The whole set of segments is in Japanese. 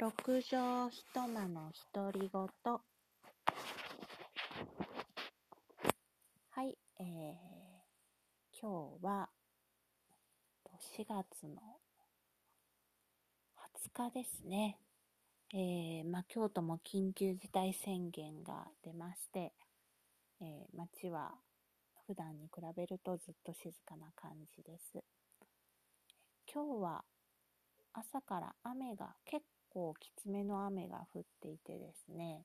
六畳一間の独り言。はい、えー、今日は4月の20日ですね。えー、まあ、京都も緊急事態宣言が出まして、えー、街は普段に比べるとずっと静かな感じです。今日は朝から雨が結構きつめの雨が降っていてですね、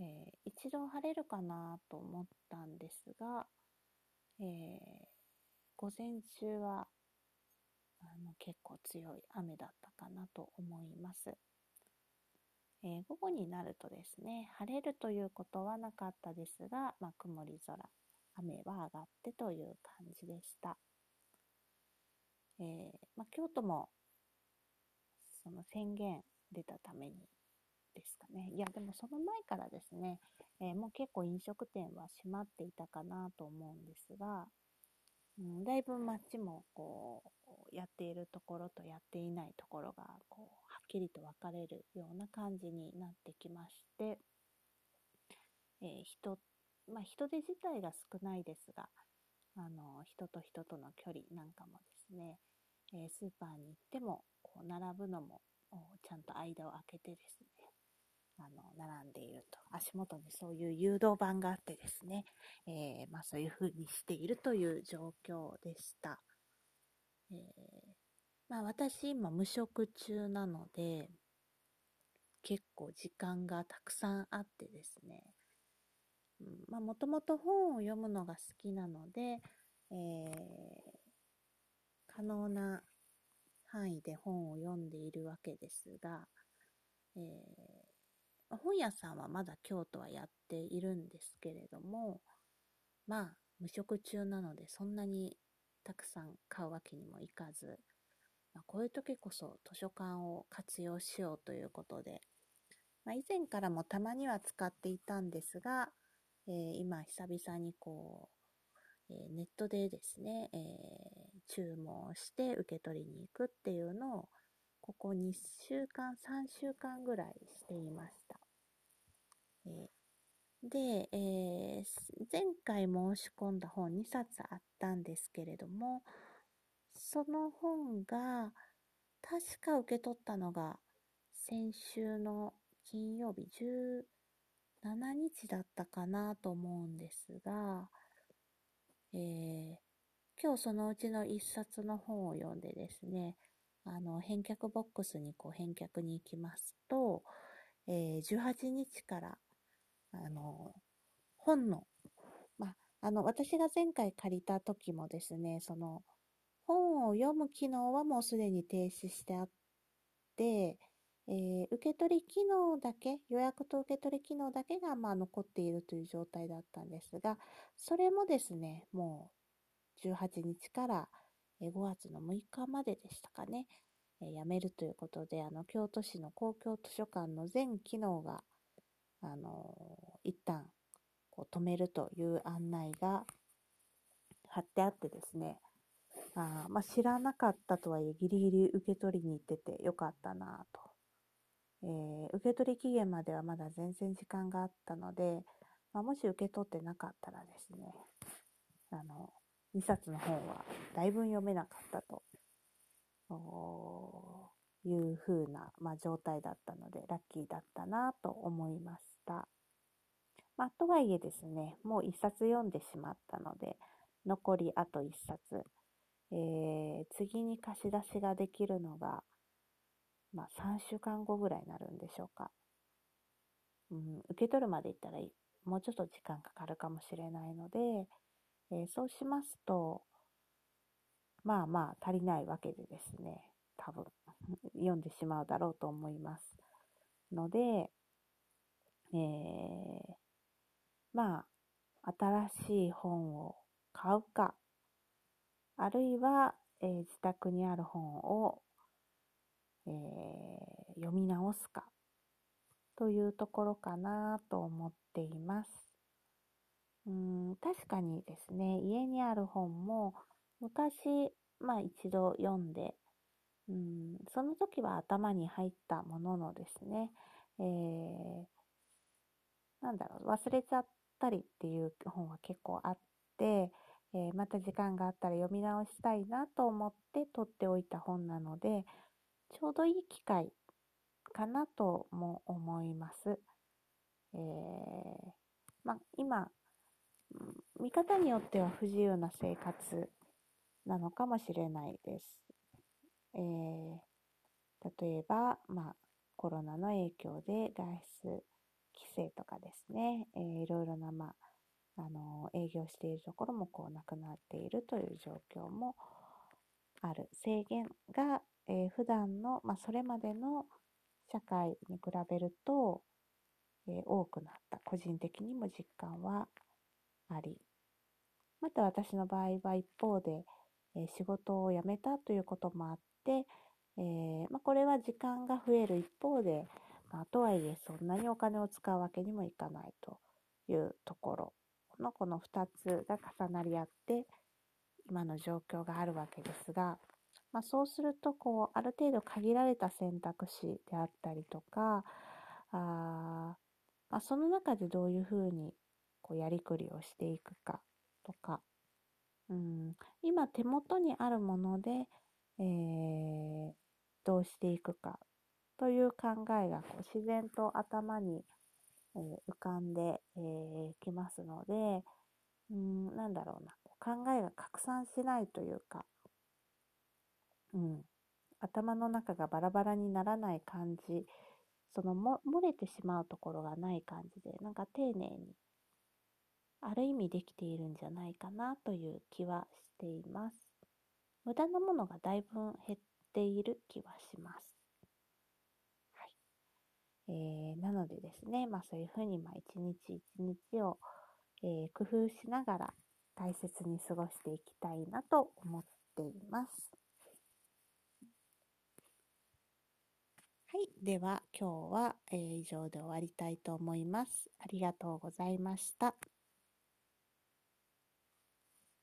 えー、一度晴れるかなと思ったんですが、えー、午前中はあの結構強い雨だったかなと思います。えー、午後になるとですね、晴れるということはなかったですが、まあ、曇り空、雨は上がってという感じでした。えー、まあ、京都もその宣言出たためにですかね。いや、でもその前からですね、えー、もう結構飲食店は閉まっていたかなと思うんですが、うん、だいぶ街もこう、やっているところとやっていないところが、こう、はっきりと分かれるような感じになってきまして、えー、人、まあ人手自体が少ないですが、あの、人と人との距離なんかもですね、えー、スーパーに行っても、こう、並ぶのも、ちゃんと間を空けてですね、あの、並んでいると。足元にそういう誘導板があってですね、えー、まあそういう風にしているという状況でした。えー、まあ私今無職中なので、結構時間がたくさんあってですね、もともと本を読むのが好きなので、えー、可能な範囲で本を読んでいるわけですが、えー、本屋さんはまだ京都はやっているんですけれども、まあ、無職中なのでそんなにたくさん買うわけにもいかず、まあ、こういう時こそ図書館を活用しようということで、まあ、以前からもたまには使っていたんですが、えー、今久々にこう、えー、ネットでですね、えー、注文して受け取りに行くっていうのを、ここ2週間、3週間ぐらいしていました。え、で、えー、前回申し込んだ本2冊あったんですけれども、その本が、確か受け取ったのが、先週の金曜日17日だったかなと思うんですが、えー、今日そのうちの一冊の本を読んでですね、あの、返却ボックスにこう返却に行きますと、えー、18日から、あの、本の、まあ、の、私が前回借りた時もですね、その、本を読む機能はもうすでに停止してあって、えー、受け取り機能だけ、予約と受け取り機能だけが、まあ、残っているという状態だったんですが、それもですね、もう18日から5月の6日まででしたかね、え辞めるということで、あの、京都市の公共図書館の全機能が、あの一旦、こう止めるという案内が貼ってあってですね、あまあ、知らなかったとはいえギリギリ受け取りに行っててよかったなと。えー、受け取り期限まではまだ全然時間があったので、まあ、もし受け取ってなかったらですね、あの、2冊の本はだいぶ読めなかったという風な、まあ、状態だったので、ラッキーだったなと思いました。まあ、とはいえですね、もう1冊読んでしまったので、残りあと1冊、えー、次に貸し出しができるのが、まあ、3週間後ぐらいになるんでしょうか。うん、受け取るまでいったらもうちょっと時間かかるかもしれないので、えー、そうしますと、まあまあ足りないわけでですね、多分読んでしまうだろうと思います。ので、えー、まあ、新しい本を買うか、あるいは、えー、自宅にある本を、えー、読み直すか、というところかなと思っています。確かにですね、家にある本も昔、まあ一度読んで、うん、その時は頭に入ったもののですね、えー、なんだろう、忘れちゃったりっていう本は結構あって、えー、また時間があったら読み直したいなと思って取っておいた本なので、ちょうどいい機会かなとも思います。えー、ま今、見方によっては不自由な生活なのかもしれないです。えー、例えば、まあ、コロナの影響で外出規制とかですね、えー、いろいろな、まあ、あの営業しているところもこうなくなっているという状況もある制限が、えー、普段の、まあ、それまでの社会に比べると、えー、多くなった個人的にも実感はありまた私の場合は一方で、え仕事を辞めたということもあって、えー、まあ、これは時間が増える一方で、まあ、とはいえそんなにお金を使うわけにもいかないというところのこの2つが重なり合って今の状況があるわけですが、まあ、そうするとこうある程度限られた選択肢であったりとかあ、まあ、その中でどういうふうにこうやりくりをしていくかとか、うん、今手元にあるもので、えー、どうしていくか。という考えがこう自然と頭に、え、浮かんで、えー、ますので、うん、なんだろうな、考えが拡散しないというか、うん、頭の中がバラバラにならない感じ、そのも漏れてしまうところがない感じで、なんか丁寧にある意味できているんじゃないかなという気はしています。無駄なものがだいぶ減っている気はします。はい。えー、なのでですね、まあそういうふうに、まあ一日一日を、えー、工夫しながら大切に過ごしていきたいなと思っています。はい。では、今日は、えー、以上で終わりたいと思います。ありがとうございました。